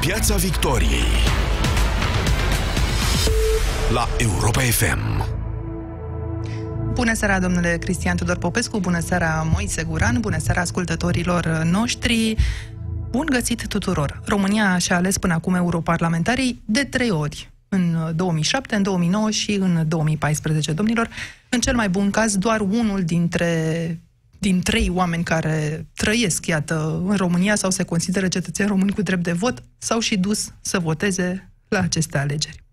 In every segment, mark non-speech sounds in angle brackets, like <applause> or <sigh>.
Piața Victoriei la Europa FM. Bună seara, domnule Cristian Tudor Popescu, bună seara, Moise Guran, bună seara ascultătorilor noștri. Bun găsit tuturor! România și-a ales până acum europarlamentarii de trei ori în 2007, în 2009 și în 2014. Domnilor, în cel mai bun caz, doar unul dintre din trei oameni care trăiesc, iată, în România sau se consideră cetățeni români cu drept de vot, s-au și dus să voteze la aceste alegeri.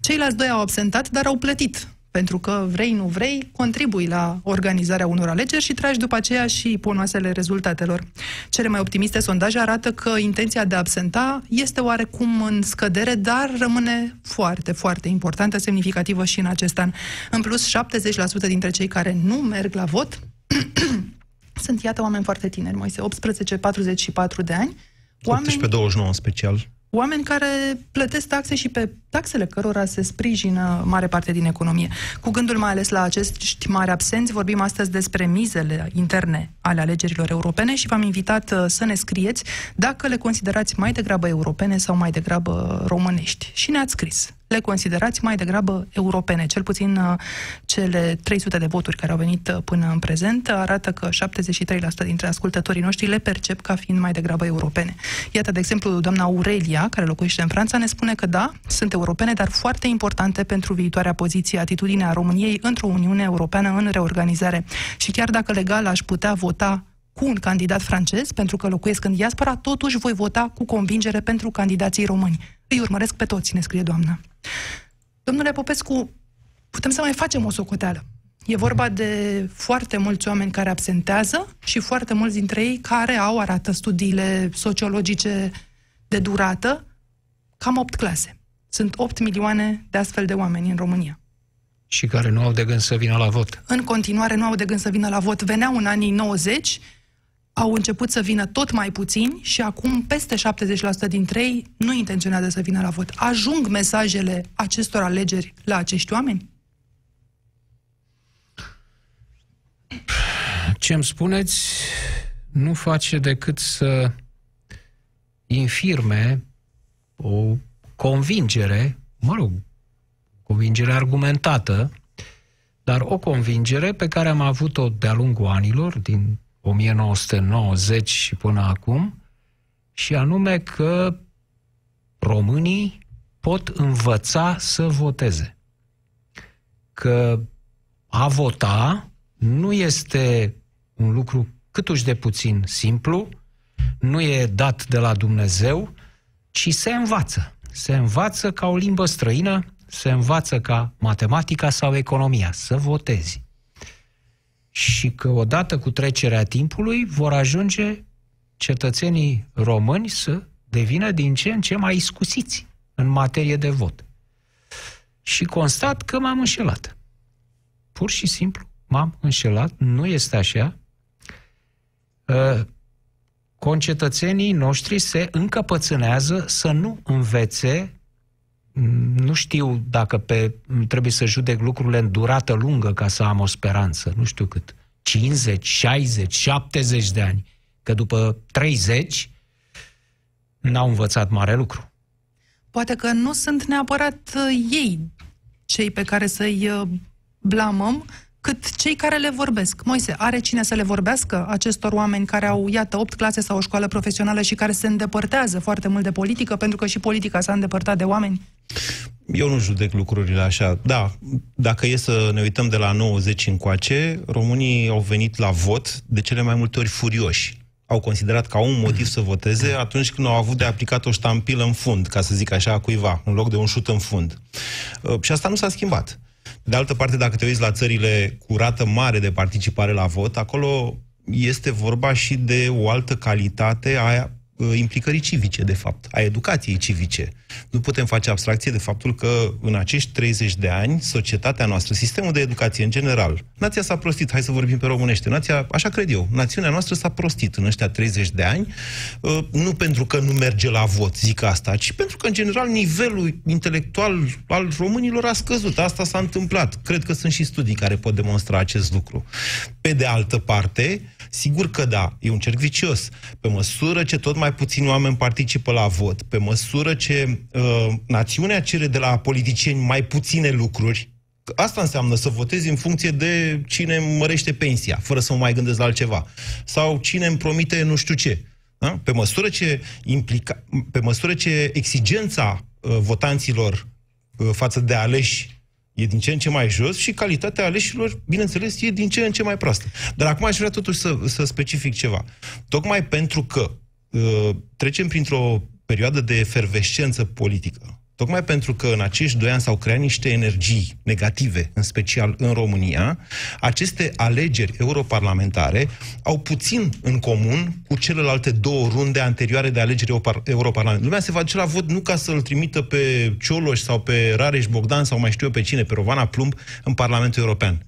Ceilalți doi au absentat, dar au plătit pentru că vrei, nu vrei, contribui la organizarea unor alegeri și tragi după aceea și ponoasele rezultatelor. Cele mai optimiste sondaje arată că intenția de a absenta este oarecum în scădere, dar rămâne foarte, foarte importantă, semnificativă și în acest an. În plus, 70% dintre cei care nu merg la vot <clears throat> sunt, iată, oameni foarte tineri, Moise, 18-44 de ani. Oameni... 18-29 special oameni care plătesc taxe și pe taxele cărora se sprijină mare parte din economie. Cu gândul mai ales la acești mari absenți, vorbim astăzi despre mizele interne ale alegerilor europene și v-am invitat uh, să ne scrieți dacă le considerați mai degrabă europene sau mai degrabă românești. Și ne-ați scris le considerați mai degrabă europene. Cel puțin uh, cele 300 de voturi care au venit uh, până în prezent arată că 73% dintre ascultătorii noștri le percep ca fiind mai degrabă europene. Iată, de exemplu, doamna Aurelia, care locuiește în Franța, ne spune că da, sunt europene, dar foarte importante pentru viitoarea poziție, atitudinea României într-o Uniune Europeană în reorganizare. Și chiar dacă legal aș putea vota cu un candidat francez, pentru că locuiesc în diaspora, totuși voi vota cu convingere pentru candidații români. Îi urmăresc pe toți, ne scrie doamna. Domnule Popescu, putem să mai facem o socoteală. E vorba de foarte mulți oameni care absentează și foarte mulți dintre ei care au, arată studiile sociologice de durată, cam 8 clase. Sunt 8 milioane de astfel de oameni în România. Și care nu au de gând să vină la vot. În continuare nu au de gând să vină la vot. Veneau în anii 90 au început să vină tot mai puțini și acum peste 70% dintre ei nu intenționează să vină la vot. Ajung mesajele acestor alegeri la acești oameni? Ce îmi spuneți nu face decât să infirme o convingere, mă rog, convingere argumentată, dar o convingere pe care am avut-o de-a lungul anilor, din 1990 și până acum, și anume că românii pot învăța să voteze. Că a vota nu este un lucru câtuși de puțin simplu, nu e dat de la Dumnezeu, ci se învață. Se învață ca o limbă străină, se învață ca matematica sau economia, să votezi și că odată cu trecerea timpului vor ajunge cetățenii români să devină din ce în ce mai iscusiți în materie de vot. Și constat că m-am înșelat. Pur și simplu m-am înșelat, nu este așa. Ă, concetățenii noștri se încăpățânează să nu învețe nu știu dacă pe, trebuie să judec lucrurile în durată lungă ca să am o speranță, nu știu cât, 50, 60, 70 de ani, că după 30 n-au învățat mare lucru. Poate că nu sunt neapărat uh, ei cei pe care să-i uh, blamăm, cât cei care le vorbesc. Moise, are cine să le vorbească acestor oameni care au, iată, 8 clase sau o școală profesională și care se îndepărtează foarte mult de politică, pentru că și politica s-a îndepărtat de oameni? Eu nu judec lucrurile așa. Da, dacă e să ne uităm de la 90 încoace, românii au venit la vot de cele mai multe ori furioși. Au considerat ca un motiv să voteze atunci când au avut de aplicat o ștampilă în fund, ca să zic așa, cuiva, în loc de un șut în fund. Uh, și asta nu s-a schimbat. De altă parte, dacă te uiți la țările cu rată mare de participare la vot, acolo este vorba și de o altă calitate a uh, implicării civice, de fapt, a educației civice. Nu putem face abstracție de faptul că în acești 30 de ani, societatea noastră, sistemul de educație în general, nația s-a prostit, hai să vorbim pe românește, nația, așa cred eu, națiunea noastră s-a prostit în ăștia 30 de ani, uh, nu pentru că nu merge la vot, zic asta, ci pentru că, în general, nivelul intelectual al românilor a scăzut. Asta s-a întâmplat. Cred că sunt și studii care pot demonstra acest lucru. Pe de altă parte, Sigur că da, e un cerc vicios. Pe măsură ce tot mai puțini oameni participă la vot, pe măsură ce uh, națiunea cere de la politicieni mai puține lucruri, Asta înseamnă să votezi în funcție de cine mărește pensia, fără să mă mai gândesc la altceva. Sau cine îmi promite nu știu ce. Da? Pe, măsură ce implica, pe măsură ce exigența uh, votanților uh, față de aleși e din ce în ce mai jos și calitatea aleșilor, bineînțeles, e din ce în ce mai proastă. Dar acum aș vrea totuși să, să specific ceva. Tocmai pentru că uh, trecem printr-o perioadă de efervescență politică, Tocmai pentru că în acești doi ani s-au creat niște energii negative, în special în România, aceste alegeri europarlamentare au puțin în comun cu celelalte două runde anterioare de alegeri europarlamentare. Lumea se va duce la vot nu ca să-l trimită pe Cioloș sau pe Rareș Bogdan sau mai știu eu pe cine, pe Rovana Plumb, în Parlamentul European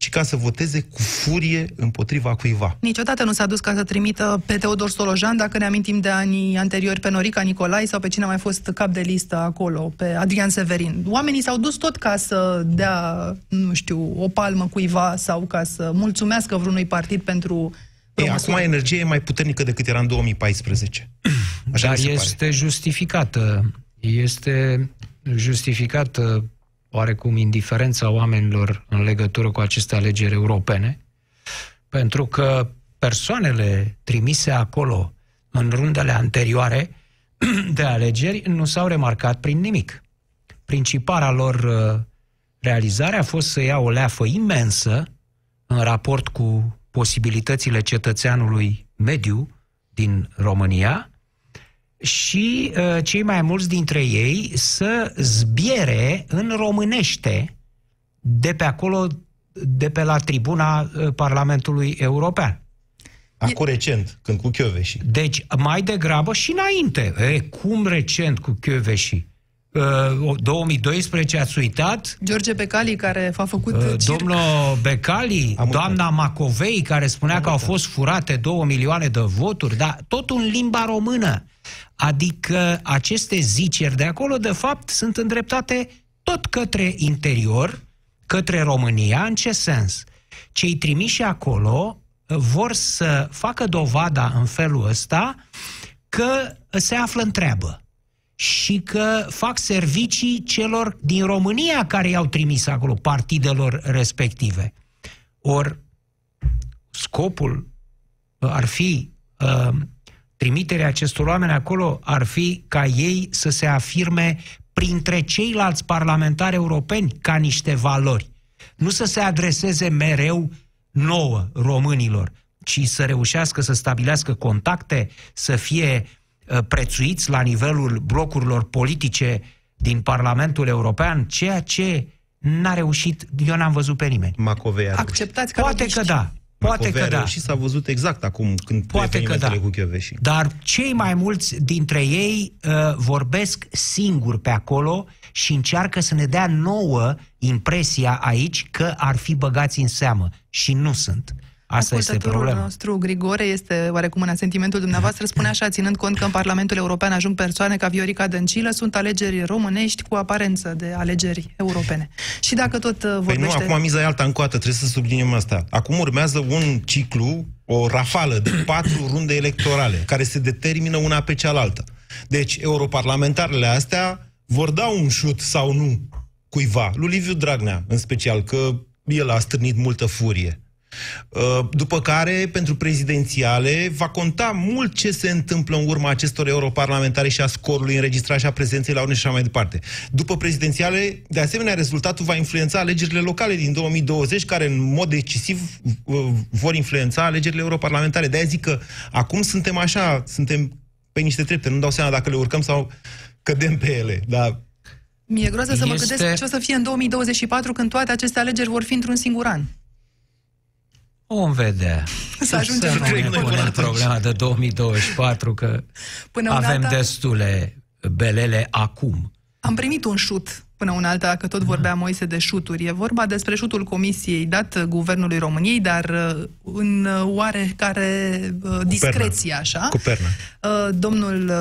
ci ca să voteze cu furie împotriva cuiva. Niciodată nu s-a dus ca să trimită pe Teodor Solojan, dacă ne amintim de anii anteriori, pe Norica Nicolai sau pe cine a mai fost cap de listă acolo, pe Adrian Severin. Oamenii s-au dus tot ca să dea, nu știu, o palmă cuiva sau ca să mulțumească vreunui partid pentru ei, acum energia e mai puternică decât era în 2014. Așa Dar este pare. justificată. Este justificată oarecum indiferența oamenilor în legătură cu aceste alegeri europene, pentru că persoanele trimise acolo în rundele anterioare <clears throat> de alegeri nu s-au remarcat prin nimic. Principala lor uh, realizare a fost să ia o leafă imensă în raport cu posibilitățile cetățeanului mediu din România și uh, cei mai mulți dintre ei să zbiere în românește de pe acolo, de pe la tribuna uh, Parlamentului European. Acum recent, când cu Chioveși. Deci, mai degrabă și înainte. E, cum recent cu Chioveși? Uh, 2012 ați uitat? George Becali, care a făcut uh, Domnul Becali, Am doamna uitat. Macovei, care spunea Am că uitat. au fost furate două milioane de voturi, dar tot în limba română. Adică aceste ziceri de acolo, de fapt, sunt îndreptate tot către interior, către România. În ce sens? Cei trimiși acolo vor să facă dovada în felul ăsta că se află în treabă și că fac servicii celor din România care i-au trimis acolo, partidelor respective. Or, scopul ar fi uh, trimiterea acestor oameni acolo ar fi ca ei să se afirme printre ceilalți parlamentari europeni ca niște valori. Nu să se adreseze mereu nouă românilor, ci să reușească să stabilească contacte, să fie uh, prețuiți la nivelul blocurilor politice din Parlamentul European, ceea ce n-a reușit, eu n-am văzut pe nimeni. Macovei Acceptați că Poate că da, Poate că da. Și s-a văzut exact acum când Poate că da. cu Chioveși. Dar cei mai mulți dintre ei uh, vorbesc singuri pe acolo și încearcă să ne dea nouă impresia aici că ar fi băgați în seamă. Și nu sunt. Asta este problema. nostru, Grigore, este oarecum în sentimentul dumneavoastră, spune așa, ținând cont că în Parlamentul European ajung persoane ca Viorica Dăncilă, sunt alegeri românești cu aparență de alegeri europene. Și dacă tot vorbește... Păi nu, acum miza e alta încoată, trebuie să subliniem asta. Acum urmează un ciclu, o rafală de <coughs> patru runde electorale, care se determină una pe cealaltă. Deci, europarlamentarele astea vor da un șut sau nu cuiva, lui Liviu Dragnea în special, că el a strânit multă furie. Uh, după care, pentru prezidențiale, va conta mult ce se întâmplă în urma acestor europarlamentare și a scorului înregistrat și a prezenței la urne și așa mai departe. După prezidențiale, de asemenea, rezultatul va influența alegerile locale din 2020, care în mod decisiv uh, vor influența alegerile europarlamentare. De-aia zic că acum suntem așa, suntem pe niște trepte, nu dau seama dacă le urcăm sau cădem pe ele, dar Mi-e groază să este... mă gândesc ce o să fie în 2024 când toate aceste alegeri vor fi într-un singur an. Vom vedea. <laughs> Să ajungem să nu ne punem problema de 2024, că Până avem data... destule belele acum. Am primit un șut până una alta, că tot vorbea Moise de șuturi. E vorba despre șutul Comisiei dat Guvernului României, dar uh, în oarecare uh, discreție, așa. Cu pernă. Uh, domnul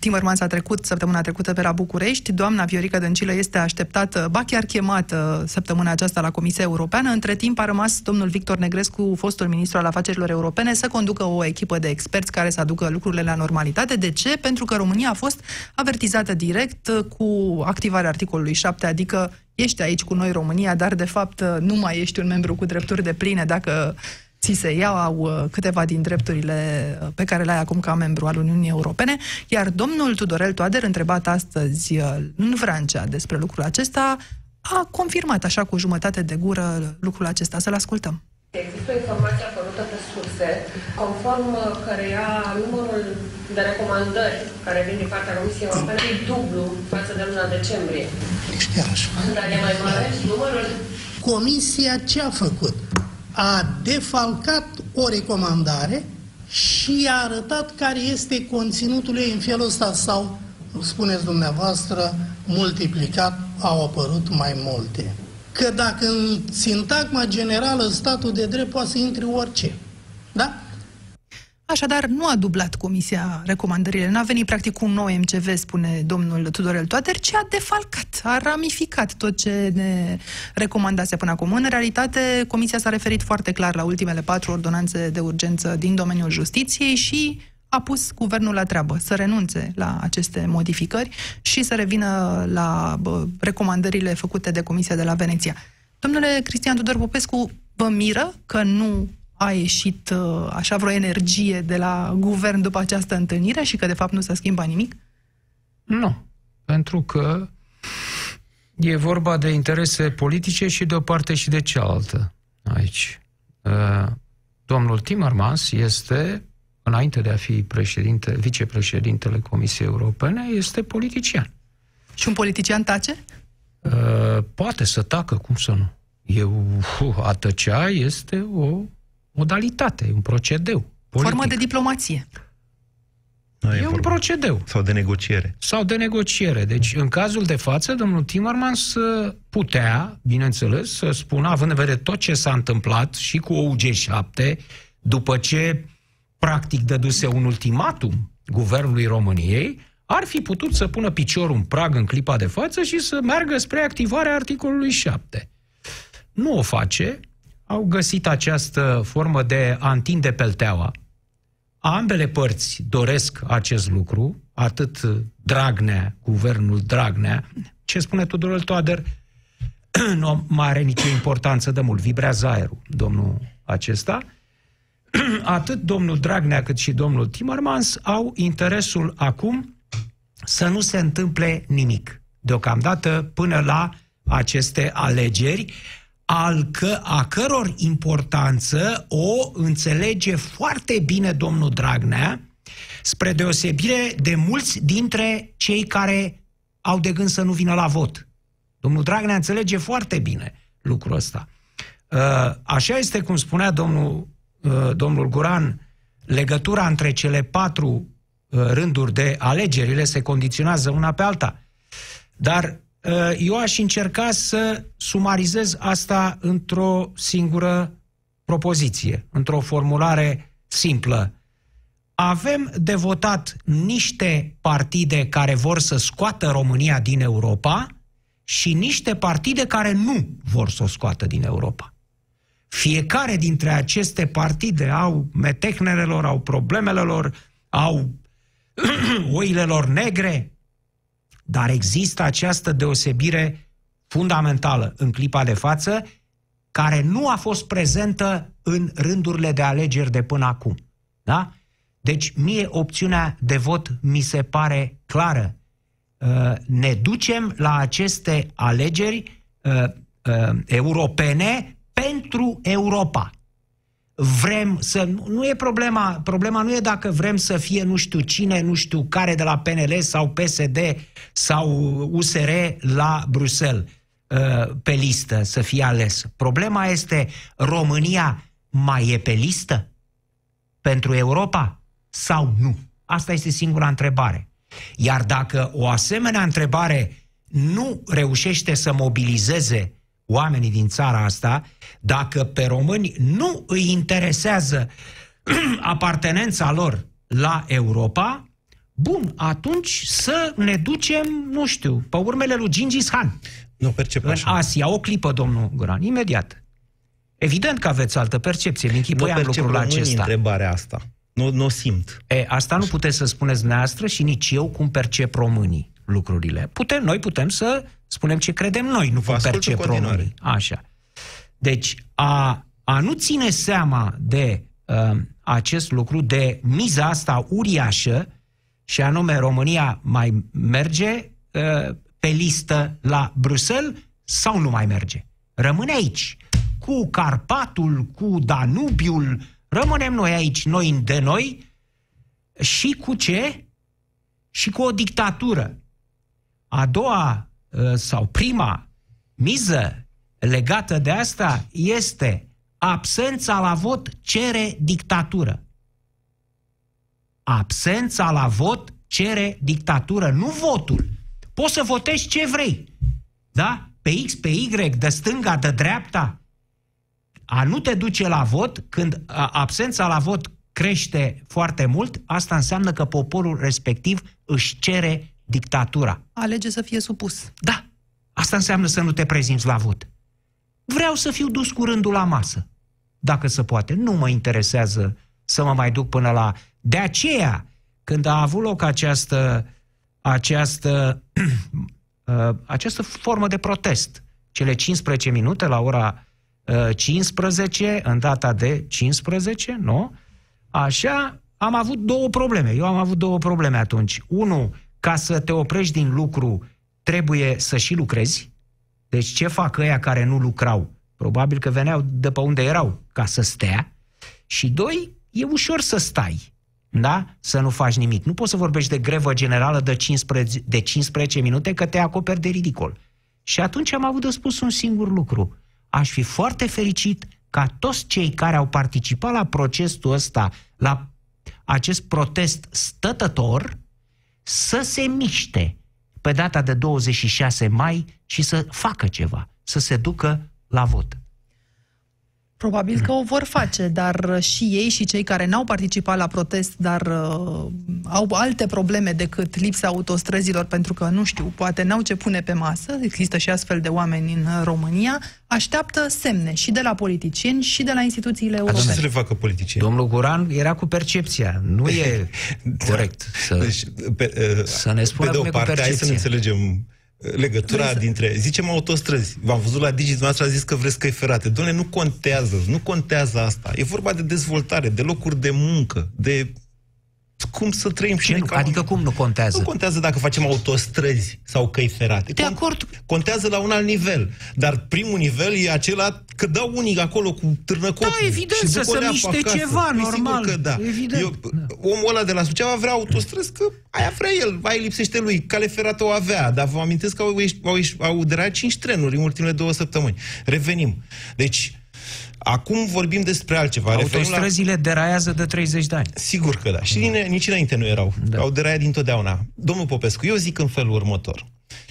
Timmermans a trecut săptămâna trecută pe la București, doamna Viorica Dăncilă este așteptată, ba chiar chemată săptămâna aceasta la Comisia Europeană. Între timp a rămas domnul Victor Negrescu, fostul ministru al afacerilor europene, să conducă o echipă de experți care să aducă lucrurile la normalitate. De ce? Pentru că România a fost avertizată direct cu activarea articolului 7, adică ești aici cu noi România, dar de fapt nu mai ești un membru cu drepturi de pline dacă ți se iau uh, câteva din drepturile uh, pe care le ai acum ca membru al Uniunii Europene, iar domnul Tudorel Toader, întrebat astăzi uh, în Francia despre lucrul acesta, a confirmat așa cu jumătate de gură lucrul acesta. Să-l ascultăm. Există o informație apărută pe surse, conform căreia numărul de recomandări care vin din partea Comisiei Europene e dublu față de luna decembrie. Deci chiar așa. Dar e mai mare numărul? Comisia ce a făcut? A defalcat o recomandare și a arătat care este conținutul ei în felul ăsta sau, spuneți dumneavoastră, multiplicat, au apărut mai multe că dacă în sintagma generală statul de drept poate să intre orice. Da? Așadar, nu a dublat Comisia recomandările, n-a venit practic cu un nou MCV, spune domnul Tudorel Toader, ci a defalcat, a ramificat tot ce ne recomandase până acum. În realitate, Comisia s-a referit foarte clar la ultimele patru ordonanțe de urgență din domeniul justiției și a pus guvernul la treabă să renunțe la aceste modificări și să revină la bă, recomandările făcute de Comisia de la Veneția. Domnule Cristian Tudor Popescu, vă miră că nu a ieșit uh, așa vreo energie de la guvern după această întâlnire și că de fapt nu s-a schimbat nimic? Nu, pentru că e vorba de interese politice și de o parte și de cealaltă aici. Uh, domnul Timmermans este înainte de a fi președinte, vicepreședintele Comisiei Europene, este politician. Și un politician tace? Uh, poate să tacă, cum să nu. Eu, uh, a tăcea este o modalitate, un procedeu. Politic. Formă de diplomație. Nu e, e un procedeu. Sau de negociere. Sau de negociere. Deci, în cazul de față, domnul Timmermans putea, bineînțeles, să spună, având în vedere tot ce s-a întâmplat și cu OUG7, după ce practic dăduse un ultimatum guvernului României, ar fi putut să pună piciorul în prag în clipa de față și să meargă spre activarea articolului 7. Nu o face, au găsit această formă de a întinde pelteaua. Ambele părți doresc acest lucru, atât Dragnea, guvernul Dragnea, ce spune Tudorel Toader, <clears throat> nu mai are nicio importanță de mult, vibrează aerul, domnul acesta, <clears throat> atât domnul Dragnea cât și domnul Timmermans au interesul acum să nu se întâmple nimic deocamdată până la aceste alegeri, al că, a căror importanță o înțelege foarte bine domnul Dragnea, spre deosebire de mulți dintre cei care au de gând să nu vină la vot. Domnul Dragnea înțelege foarte bine lucrul ăsta. Uh, așa este cum spunea domnul Uh, domnul Guran, legătura între cele patru uh, rânduri de alegerile se condiționează una pe alta. Dar uh, eu aș încerca să sumarizez asta într-o singură propoziție, într-o formulare simplă. Avem de votat niște partide care vor să scoată România din Europa și niște partide care nu vor să o scoată din Europa. Fiecare dintre aceste partide au metehnele lor, au problemele lor, au <clears throat> oile lor negre, dar există această deosebire fundamentală în clipa de față, care nu a fost prezentă în rândurile de alegeri de până acum. Da? Deci, mie opțiunea de vot mi se pare clară. Uh, ne ducem la aceste alegeri uh, uh, europene pentru Europa. Vrem să... Nu e problema. Problema nu e dacă vrem să fie nu știu cine, nu știu care de la PNL sau PSD sau USR la Bruxelles uh, pe listă să fie ales. Problema este România mai e pe listă pentru Europa sau nu? Asta este singura întrebare. Iar dacă o asemenea întrebare nu reușește să mobilizeze oamenii din țara asta, dacă pe români nu îi interesează <clears throat> apartenența lor la Europa, bun, atunci să ne ducem, nu știu, pe urmele lui Gingis Khan. Nu percep În așa. Asia, o clipă, domnul Guran, imediat. Evident că aveți altă percepție, mi Nu închipuiam percep lucrul românii acesta. întrebarea asta. Nu, nu o simt. E, asta nu puteți să spuneți dumneavoastră și nici eu cum percep românii lucrurile. Putem, noi putem să spunem ce credem noi, nu cum ascult în percep continuare. românii. Așa. Deci, a, a nu ține seama de uh, acest lucru, de miza asta uriașă, și anume România mai merge uh, pe listă la Bruxelles sau nu mai merge? Rămâne aici. Cu Carpatul, cu Danubiul, rămânem noi aici, noi de noi, și cu ce? Și cu o dictatură. A doua uh, sau prima miză legată de asta este absența la vot cere dictatură. Absența la vot cere dictatură, nu votul. Poți să votezi ce vrei. Da? Pe X, pe Y, de stânga, de dreapta. A nu te duce la vot, când a, absența la vot crește foarte mult, asta înseamnă că poporul respectiv își cere dictatura. Alege să fie supus. Da, asta înseamnă să nu te prezinți la vot. Vreau să fiu dus cu rândul la masă, dacă se poate. Nu mă interesează să mă mai duc până la... De aceea, când a avut loc această, această, <clears throat> uh, această formă de protest, cele 15 minute la ora uh, 15, în data de 15, nu? Așa, am avut două probleme. Eu am avut două probleme atunci. Unu, ca să te oprești din lucru, trebuie să și lucrezi. Deci ce fac ăia care nu lucrau? Probabil că veneau de pe unde erau, ca să stea. Și doi, e ușor să stai, da? Să nu faci nimic. Nu poți să vorbești de grevă generală de 15, de 15 minute că te acoperi de ridicol. Și atunci am avut de spus un singur lucru. Aș fi foarte fericit ca toți cei care au participat la procesul ăsta, la acest protest stătător, să se miște pe data de 26 mai și să facă ceva, să se ducă la vot. Probabil că o vor face, dar și ei și cei care n-au participat la protest, dar uh, au alte probleme decât lipsa autostrăzilor, pentru că, nu știu, poate n-au ce pune pe masă, există și astfel de oameni în uh, România, așteaptă semne și de la politicieni și de la instituțiile Ce europene. să le facă politicieni? Domnul Guran era cu percepția. Nu e <laughs> corect să... Deci, pe, uh, Să ne spună pe de o cum e cu parte, hai să ne percepția. înțelegem uh, legătura Vrei să- dintre, zicem autostrăzi, v-am văzut la Digi, dumneavoastră a zis că vreți căi ferate. Doamne, nu contează, nu contează asta. E vorba de dezvoltare, de locuri de muncă, de cum să trăim și Ce noi nu, ca adică oameni. cum nu contează? Nu contează dacă facem autostrăzi sau căi ferate. De acord. Contează la un alt nivel. Dar primul nivel e acela că dau unii acolo cu târnăcopul. Da, evident, și să duc o se leapă miște acasă. ceva, Păi, normal. Sigur că da. Evident, Eu, da. Omul ăla de la Suceava vrea autostrăzi, că aia vrea el, aia îi lipsește lui. Cale ferată o avea, dar vă amintesc că au, ieși- au, ieși- au derat 5 trenuri în ultimele două săptămâni. Revenim. Deci, acum vorbim despre altceva. Referim la- Autostrăzile deraiază de 30 de ani. Sigur că da. Și da. nici înainte nu erau. Da. Au deraiat dintotdeauna. Domnul Popescu, eu zic în felul următor.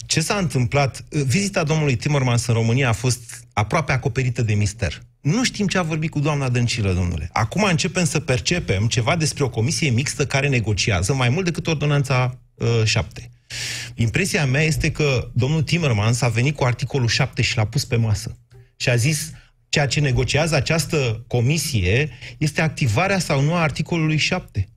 Ce s-a întâmplat? Vizita domnului Timmermans în România a fost aproape acoperită de mister. Nu știm ce a vorbit cu doamna Dăncilă, domnule. Acum începem să percepem ceva despre o comisie mixtă care negociază mai mult decât ordonanța uh, 7. Impresia mea este că domnul Timmermans a venit cu articolul 7 și l-a pus pe masă. Și a zis, ceea ce negociază această comisie este activarea sau nu a articolului 7.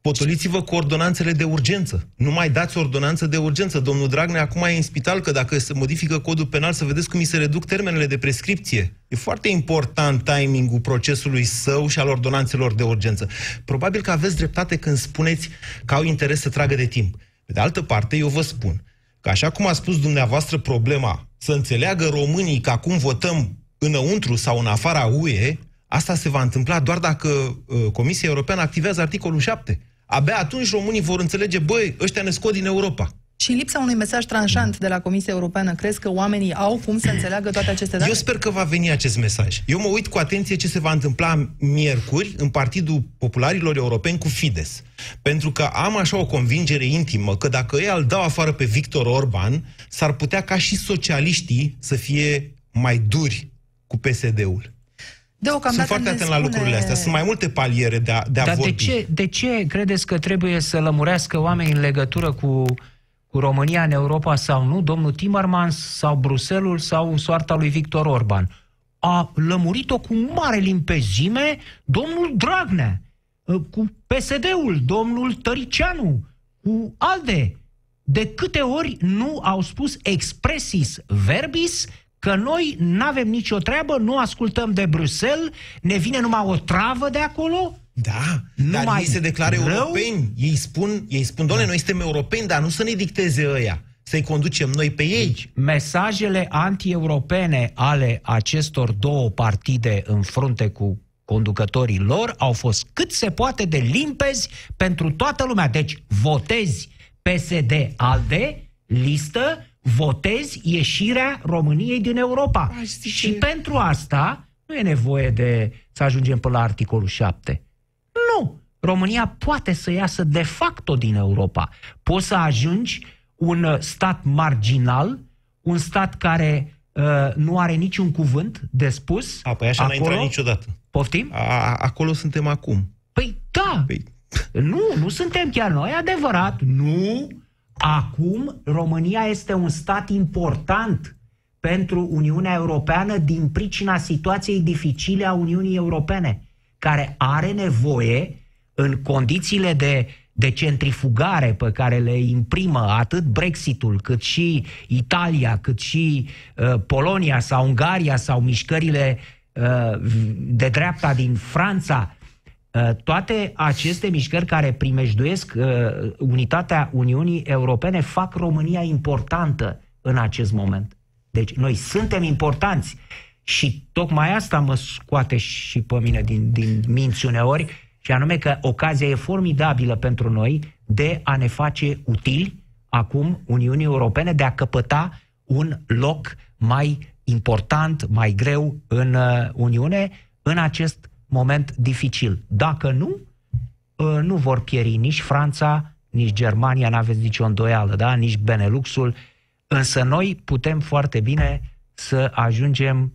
Potoliți-vă cu ordonanțele de urgență. Nu mai dați ordonanță de urgență. Domnul Dragnea acum e în spital, că dacă se modifică codul penal, să vedeți cum îi se reduc termenele de prescripție. E foarte important timingul procesului său și al ordonanțelor de urgență. Probabil că aveți dreptate când spuneți că au interes să tragă de timp. Pe de altă parte, eu vă spun că așa cum a spus dumneavoastră problema, să înțeleagă românii că acum votăm înăuntru sau în afara UE, asta se va întâmpla doar dacă uh, Comisia Europeană activează articolul 7. Abia atunci românii vor înțelege, băi, ăștia ne scot din Europa. Și în lipsa unui mesaj tranșant de la Comisia Europeană, crezi că oamenii au cum să înțeleagă toate aceste date? Eu sper că va veni acest mesaj. Eu mă uit cu atenție ce se va întâmpla miercuri în Partidul Popularilor Europeni cu Fides. Pentru că am așa o convingere intimă că dacă ei îl dau afară pe Victor Orban, s-ar putea ca și socialiștii să fie mai duri cu PSD-ul. Deocamdată Sunt foarte ne atent la spune- lucrurile astea. Sunt mai multe paliere de a, de a Dar de vorbi. ce, de ce credeți că trebuie să lămurească oamenii în legătură cu, cu România în Europa sau nu? Domnul Timmermans sau Bruselul sau soarta lui Victor Orban? A lămurit-o cu mare limpezime domnul Dragnea, cu PSD-ul, domnul Tăricianu, cu ALDE. De câte ori nu au spus expressis verbis că noi nu avem nicio treabă, nu ascultăm de Bruxelles, ne vine numai o travă de acolo? Da, dar Numai ei se declară rău? europeni. Ei spun, ei spun, doamne, noi suntem europeni, dar nu să ne dicteze ăia. Să-i conducem noi pe ei. mesajele anti-europene ale acestor două partide în frunte cu conducătorii lor au fost cât se poate de limpezi pentru toată lumea. Deci votezi PSD-ALDE, listă, votezi ieșirea României din Europa. Aș zice- Și pentru asta nu e nevoie de să ajungem până la articolul 7. Nu! România poate să iasă de facto din Europa. Poți să ajungi un uh, stat marginal, un stat care uh, nu are niciun cuvânt de spus. A, păi așa n-a intrat niciodată. Poftim? A, acolo suntem acum. Păi da, Păi, nu, nu suntem chiar noi, adevărat. Nu. Acum România este un stat important pentru Uniunea Europeană din pricina situației dificile a Uniunii Europene, care are nevoie în condițiile de, de centrifugare pe care le imprimă atât Brexitul, cât și Italia, cât și uh, Polonia sau Ungaria sau mișcările uh, de dreapta din Franța, Uh, toate aceste mișcări care primejduiesc uh, unitatea Uniunii Europene fac România importantă în acest moment. Deci noi suntem importanți și tocmai asta mă scoate și pe mine din, din minți uneori și anume că ocazia e formidabilă pentru noi de a ne face utili acum Uniunii Europene, de a căpăta un loc mai important, mai greu în uh, Uniune în acest moment dificil. Dacă nu, uh, nu vor pieri nici Franța, nici Germania, n-aveți nicio îndoială, da? nici Beneluxul, însă noi putem foarte bine să ajungem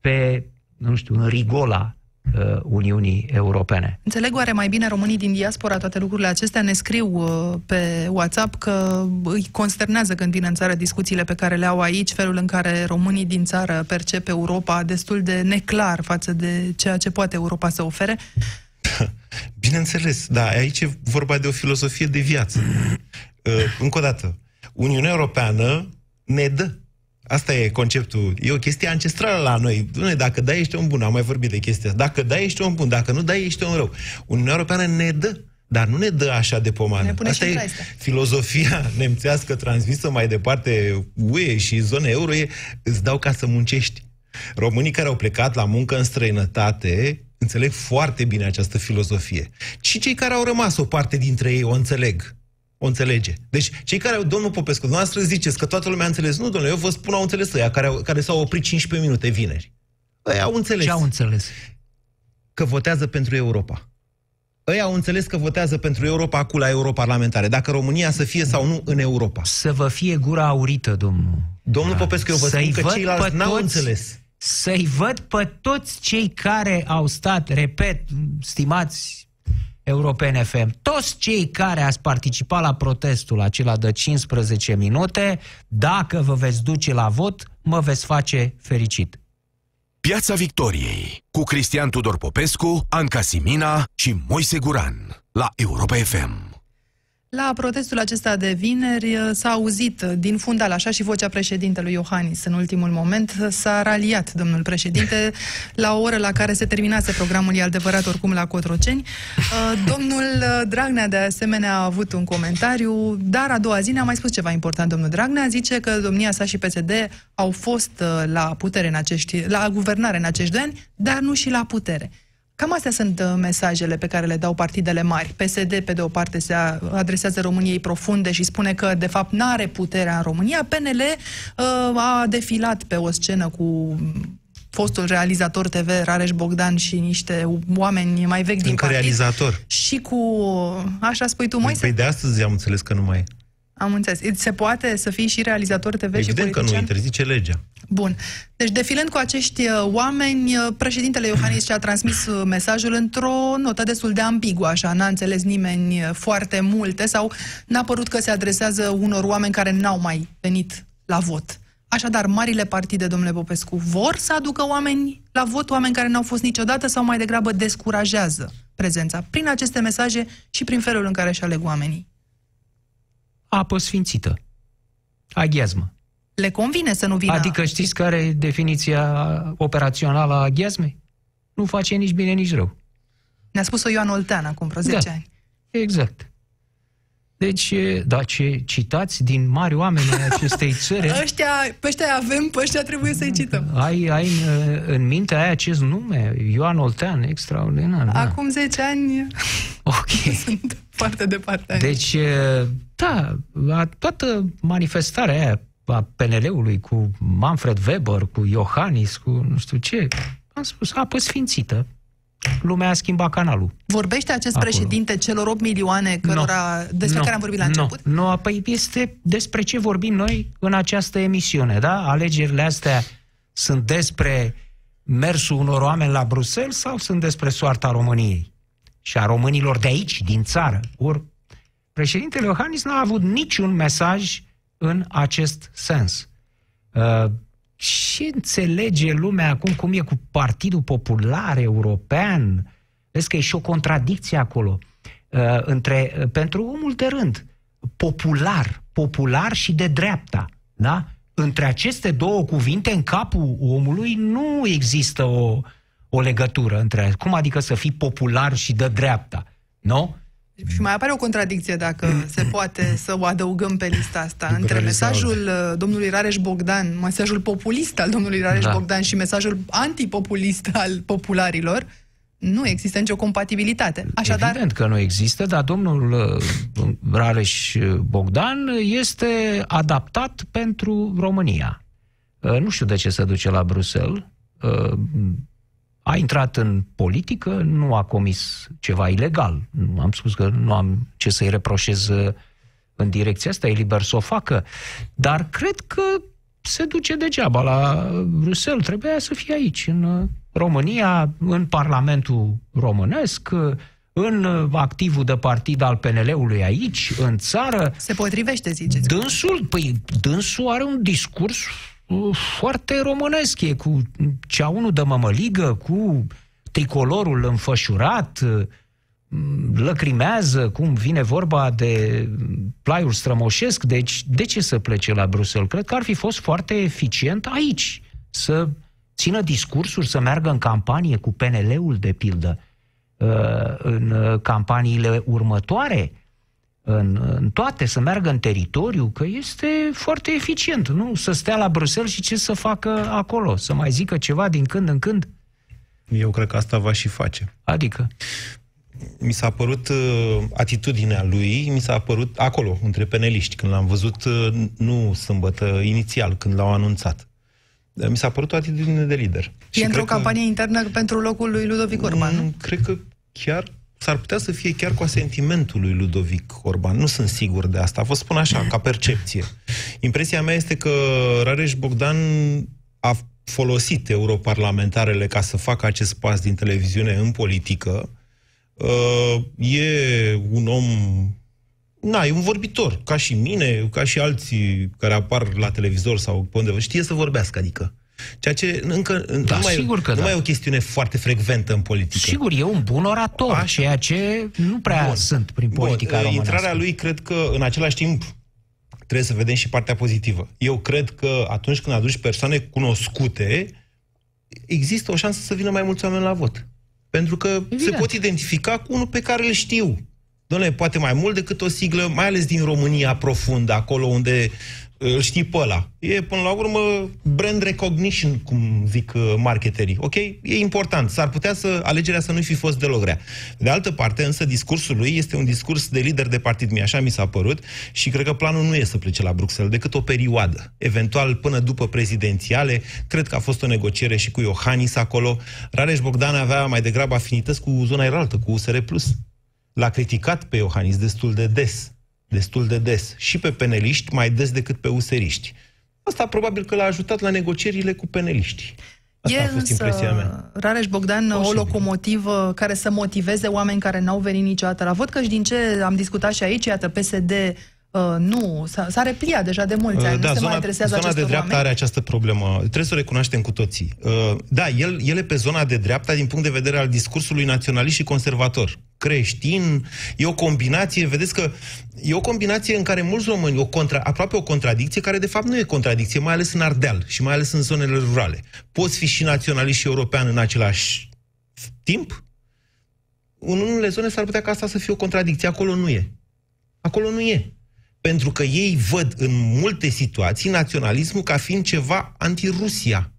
pe, nu știu, în rigola uh, Uniunii Europene. Înțeleg oare mai bine românii din diaspora toate lucrurile acestea? Ne scriu uh, pe WhatsApp că îi consternează când vin în țară discuțiile pe care le au aici, felul în care românii din țară percep Europa destul de neclar față de ceea ce poate Europa să ofere. <laughs> bineînțeles, da, aici e vorba de o filosofie de viață. <clears throat> Uh, Încă o dată, Uniunea Europeană ne dă. Asta e conceptul. E o chestie ancestrală la noi. Doamne, dacă dai, ești om bun. Am mai vorbit de chestia asta. Dacă dai, ești om bun. Dacă nu dai, ești om rău. Uniunea Europeană ne dă. Dar nu ne dă așa de pomană. Ne pune Asta și e traistă. filozofia nemțească transmisă mai departe UE și zona euro e îți dau ca să muncești. Românii care au plecat la muncă în străinătate înțeleg foarte bine această filozofie. Și cei care au rămas, o parte dintre ei o înțeleg. O înțelege. Deci, cei care, domnul Popescu, dumneavoastră ziceți că toată lumea a înțeles. Nu, domnule, eu vă spun, au înțeles ăia care, au- care s-au oprit 15 minute vineri. Ăia au înțeles Ce au înțeles? că votează pentru Europa. Ăia au înțeles că votează pentru Europa acum la europarlamentare. Dacă România să fie sau nu în Europa. Să vă fie gura aurită, domnul. Domnul Popescu, eu vă Să-i spun că văd ceilalți pe n-au toți- înțeles. Să-i văd pe toți cei care au stat, repet, stimați Europene FM, toți cei care ați participat la protestul acela de 15 minute, dacă vă veți duce la vot, mă veți face fericit. Piața Victoriei cu Cristian Tudor Popescu, Anca Simina și Moise Guran la Europa FM. La protestul acesta de vineri uh, s-a auzit uh, din fundal așa și vocea președintelui Iohannis în ultimul moment. S-a raliat domnul președinte <laughs> la o oră la care se terminase programul, e adevărat oricum la Cotroceni. Uh, Domnul uh, Dragnea de asemenea a avut un comentariu, dar a doua zi ne-a mai spus ceva important domnul Dragnea. Zice că domnia sa și PSD au fost uh, la putere în acești, la guvernare în acești doi ani, dar nu și la putere. Cam astea sunt uh, mesajele pe care le dau partidele mari. PSD, pe de o parte, se adresează României profunde și spune că, de fapt, nu are puterea în România. PNL uh, a defilat pe o scenă cu fostul realizator TV, Rareș Bogdan și niște oameni mai vechi din Încă partid. realizator. Și cu, așa spui tu, Moise? Păi de astăzi am înțeles că nu mai e. Am înțeles. Se poate să fii și realizator TV și Evident că nu, politician? interzice legea. Bun. Deci, defilând cu acești uh, oameni, uh, președintele Iohannis și-a transmis uh, mesajul într-o notă destul de ambiguă, așa, n-a înțeles nimeni uh, foarte multe sau n-a părut că se adresează unor oameni care n-au mai venit la vot. Așadar, marile partide, domnule Popescu, vor să aducă oameni la vot, oameni care n-au fost niciodată sau mai degrabă descurajează prezența prin aceste mesaje și prin felul în care își aleg oamenii. Apă sfințită. Aghiazmă. Le convine să nu vină... Adică știți care e definiția operațională a ghiazmei? Nu face nici bine, nici rău. Ne-a spus-o Ioan Oltean acum vreo 10 Da. ani. Exact. Deci, e, da, ce citați din mari oameni ai acestei țări, <laughs> Ăștia, pe ăștia avem, pe ăștia trebuie să-i cităm. ai, ai în, în minte, ai acest nume, Ioan Oltean, extraordinar. Da. Acum 10 ani <laughs> Ok. sunt foarte departe. Deci, e, da, la toată manifestarea aia a PNL-ului cu Manfred Weber, cu Iohannis, cu nu știu ce, am spus, apă sfințită. Lumea a schimbat canalul. Vorbește acest Acolo. președinte celor 8 milioane cărora, despre care am vorbit la nu, început? Nu, păi este despre ce vorbim noi în această emisiune, da? Alegerile astea sunt despre mersul unor oameni la Bruxelles sau sunt despre soarta României? Și a românilor de aici, din țară. Ori președintele Iohannis n-a avut niciun mesaj în acest sens. Uh, ce înțelege lumea acum cum e cu Partidul Popular European? Vezi că e și o contradicție acolo. Uh, între, uh, pentru omul de rând, popular, popular și de dreapta, da? Între aceste două cuvinte, în capul omului, nu există o, o legătură între. Cum adică să fii popular și de dreapta? Nu? Și mai apare o contradicție, dacă se poate să o adăugăm pe lista asta, între Liberalizare. mesajul uh, domnului Rareș Bogdan, mesajul populist al domnului Rareș Da. Bogdan și mesajul antipopulist al popularilor, nu există nicio compatibilitate. Așadar, Evident că nu există, dar domnul uh, Rareș Bogdan este adaptat pentru România. Uh, Nu știu de ce se duce la Bruxelles. Uh, A intrat în politică, nu a comis ceva ilegal. Nu Am spus că nu am ce să-i reproșez uh, în direcția asta, e liber să o facă. Dar cred că se duce degeaba la Bruxelles. Trebuia să fie aici, în uh, România, în Parlamentul românesc, uh, în uh, activul de partid al PNL-ului aici, în țară. se potrivește, ziceți. Dânsul, păi, dânsul are un discurs uh, foarte românesc, e cu ceaunul de mămăligă, cu tricolorul înfășurat, uh, lăcrimează, cum vine vorba de plaiul strămoșesc, deci de ce să plece la Bruxelles? Cred că ar fi fost foarte eficient aici, să țină discursuri, să meargă în campanie cu PNL-ul, de pildă, uh, în uh, campaniile următoare, în, în toate, să meargă în teritoriu, că este foarte eficient, nu? Să stea la Bruxelles și ce să facă acolo, să mai zică ceva din când în când. Eu cred că asta va și face. Adică, Mi s-a părut uh, atitudinea lui, mi s-a părut acolo, între peneliști, când l-am văzut, uh, nu sâmbătă, inițial, când l-au anunțat. Uh, Mi s-a părut o atitudine de lider. Și E într-o cred că- campanie internă pentru locul lui Ludovic Orban, nu? Mm, Cred că chiar s-ar putea să fie chiar cu asentimentul lui Ludovic Orban. Nu sunt sigur de asta. Vă spun așa, ca percepție. Impresia mea este că Rareș Bogdan a folosit europarlamentarele ca să facă acest pas din televiziune în politică. Uh, e un om Na, e un vorbitor, ca și mine, ca și alții care apar la televizor sau pe undeva. Știe să vorbească, adică. Ceea ce încă Da, nu, mai, sigur că nu da. mai e o chestiune foarte frecventă în politică. sigur, e un bun orator, Așa. ceea ce nu prea Bun. sunt prin Bun, politica uh, românească. Intrarea lui, cred că, în același timp, trebuie să vedem și partea pozitivă. Eu cred că atunci când aduci persoane cunoscute, există o șansă să vină mai mulți oameni la vot. Pentru că Evident. se pot identifica cu unul pe care îl știu. Doamne, poate mai mult decât o siglă, mai ales din România profundă, acolo unde îl știi pe ăla. E, până la urmă, brand recognition, cum zic uh, marketerii. Ok? E important. S-ar putea să alegerea să nu fi fost deloc grea. De altă parte, însă, discursul lui este un discurs de lider de partid. Mie așa mi s-a părut și cred că planul nu e să plece la Bruxelles, decât o perioadă. Eventual, până după prezidențiale, cred că a fost o negociere și cu Iohannis acolo. Rareș Bogdan avea mai degrabă afinități cu zona aeraltă, cu USR+. L-a criticat pe Iohannis destul de des destul de des, și pe peneliști mai des decât pe useriști. Asta probabil că l-a ajutat la negocierile cu peneliștii. Asta e a fost impresia mea. Rareș Bogdan, Posibil. o locomotivă care să motiveze oameni care n-au venit niciodată la vot, că și din ce am discutat și aici, iată, PSD Uh, nu, s-a, s-a repliat deja de mulți uh, ani, da, nu se zona, mai adresează zona de dreapta oameni. are această problemă. Trebuie să o recunoaștem cu toții. Uh, da, el, el e pe zona de dreapta din punct de vedere al discursului naționalist și conservator. Creștin, e o combinație, vedeți că e o combinație în care mulți români, o contra, aproape o contradicție, care de fapt nu e contradicție, mai ales în Ardeal și mai ales în zonele rurale. Poți fi și naționalist și european în același timp? În unele zone s-ar putea ca asta să fie o contradicție. Acolo nu e. Acolo nu e pentru că ei văd în multe situații naționalismul ca fiind ceva anti-Rusia,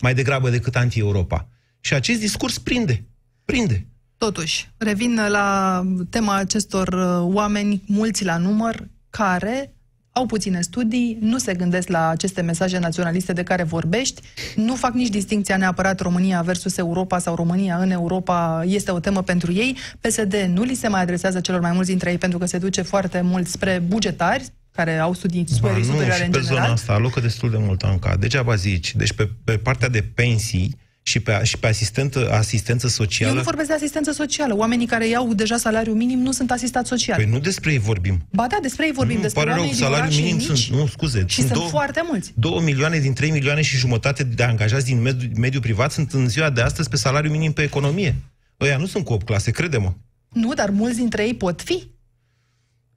mai degrabă decât anti-Europa. Și acest discurs prinde. Prinde. Totuși, revin la tema acestor uh, oameni, mulți la număr, care au puține studii, nu se gândesc la aceste mesaje naționaliste de care vorbești, nu fac nici distinția neapărat România versus Europa sau România în Europa este o temă pentru ei. PSD nu li se mai adresează celor mai mulți dintre ei pentru că se duce foarte mult spre bugetari, care au studii superioare în pe general. zona asta alocă destul de mult Anca. Degeaba zici. Deci pe, pe partea de pensii, și pe, și pe asistentă, asistență socială. Eu nu vorbesc de asistență socială. Oamenii care iau deja salariu minim nu sunt asistați social. Păi nu despre ei vorbim. Ba da, despre ei vorbim. Nu, despre pare rău, salariul minim mici, sunt, nu, scuze. Și sunt, două, foarte mulți. 2 milioane din 3 milioane și jumătate de angajați din mediul mediu privat sunt în ziua de astăzi pe salariu minim pe economie. Ăia nu sunt cu 8 clase, crede-mă. Nu, dar mulți dintre ei pot fi.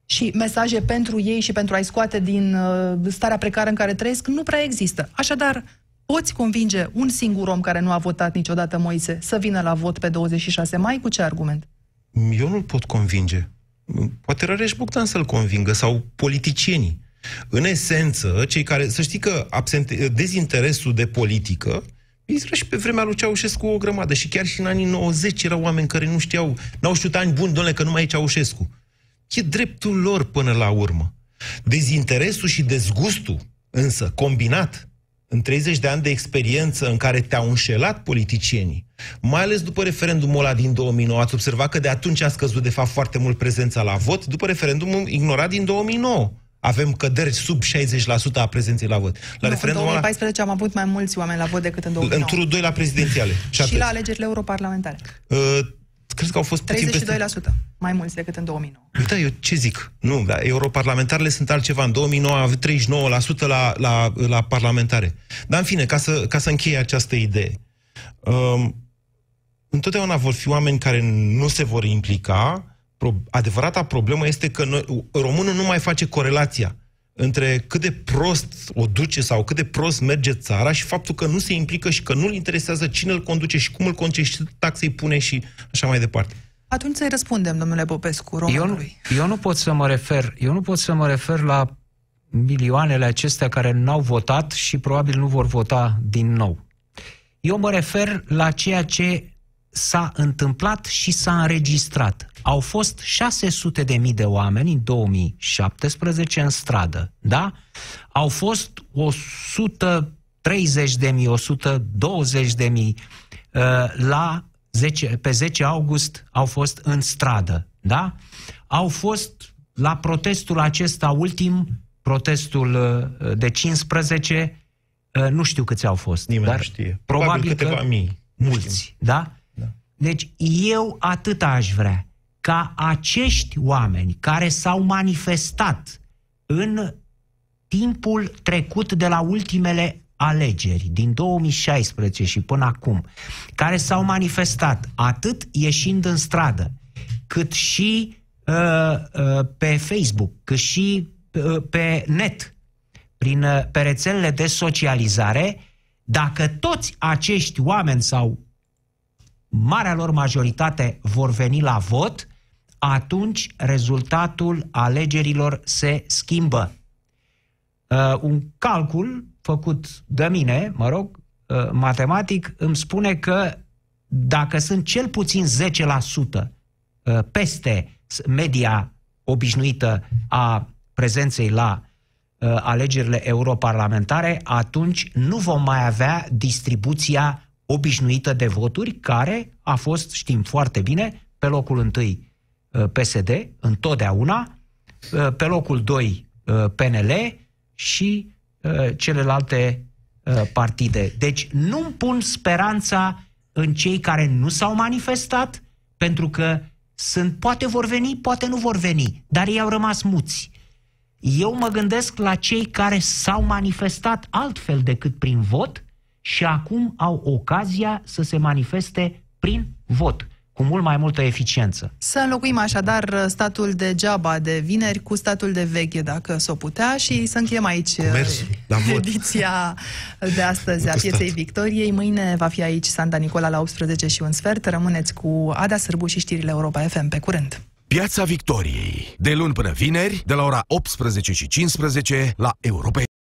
Și mesaje pentru ei și pentru a-i scoate din uh, starea precară în care trăiesc nu prea există. Așadar, Poți convinge un singur om care nu a votat niciodată Moise să vină la vot pe 26 mai? Cu ce argument? Eu nu-l pot convinge. Poate Rareș Bogdan să-l convingă sau politicienii. În esență, cei care... Să știi că absente, dezinteresul de politică Israel și pe vremea lui Ceaușescu o grămadă. Și chiar și în anii 90 erau oameni care nu știau, n-au știut ani buni, domnule, că nu mai e Ceaușescu. E dreptul lor până la urmă. Dezinteresul și dezgustul, însă, combinat, în 30 de ani de experiență în care te-au înșelat politicienii, mai ales după referendumul ăla din 2009, ați observat că de atunci a scăzut de fapt foarte mult prezența la vot, după referendumul ignorat din 2009 avem căderi sub 60% a prezenței la vot. La nu, referendumul în 2014 ăla... am avut mai mulți oameni la vot decât în 2009. În turul 2 la prezidențiale. și la alegerile europarlamentare. Uh, cred că au fost 32%, peste... mai mulți decât în 2009. Uite, eu ce zic? Nu, dar europarlamentarele sunt altceva. În 2009 a avut 39% la, la, la parlamentare. Dar, în fine, ca să, ca să încheie această idee. Um, întotdeauna vor fi oameni care nu se vor implica. Pro- adevărata problemă este că noi, românul nu mai face corelația între cât de prost o duce sau cât de prost merge țara și faptul că nu se implică și că nu-l interesează cine îl conduce și cum îl conduce și taxe îi pune și așa mai departe. Atunci să-i răspundem, domnule Popescu, românului. Eu, eu nu pot să mă refer, eu nu pot să mă refer la milioanele acestea care n-au votat și probabil nu vor vota din nou. Eu mă refer la ceea ce s-a întâmplat și s-a înregistrat. Au fost 600 de mii de oameni în 2017 în stradă, da? Au fost 130 de mii, 120 de mii uh, la 10, pe 10 august au fost în stradă, da? Au fost la protestul acesta ultim, protestul uh, de 15, uh, nu știu câți au fost. Nimeni dar nu știe. Probabil, probabil câteva că mii. Mulți, da? Da? Deci eu atât aș vrea ca acești oameni care s-au manifestat în timpul trecut de la ultimele alegeri din 2016 și până acum, care s-au manifestat atât ieșind în stradă, cât și uh, uh, pe Facebook, cât și uh, pe net, prin uh, pe rețelele de socializare, dacă toți acești oameni sau marea lor majoritate vor veni la vot, atunci rezultatul alegerilor se schimbă. Uh, un calcul făcut de mine, mă rog, uh, matematic, îmi spune că dacă sunt cel puțin 10% uh, peste media obișnuită a prezenței la uh, alegerile europarlamentare, atunci nu vom mai avea distribuția obișnuită de voturi, care a fost, știm foarte bine, pe locul întâi uh, PSD, întotdeauna, uh, pe locul 2 uh, PNL și uh, celelalte uh, partide. Deci nu pun speranța în cei care nu s-au manifestat, pentru că sunt, poate vor veni, poate nu vor veni, dar ei au rămas muți. Eu mă gândesc la cei care s-au manifestat altfel decât prin vot și acum au ocazia să se manifeste prin vot cu mult mai multă eficiență. Să înlocuim așadar statul de geaba de vineri cu statul de veche, dacă s-o putea, și să încheiem aici Mersul, la vot. ediția de astăzi a Cu Pieței stat. Victoriei. Mâine va fi aici Santa Nicola la 18 și un sfert. Rămâneți cu Ada Sârbu și știrile Europa FM. Pe curând! Piața Victoriei. De luni până vineri, de la ora 18 și 15 la Europa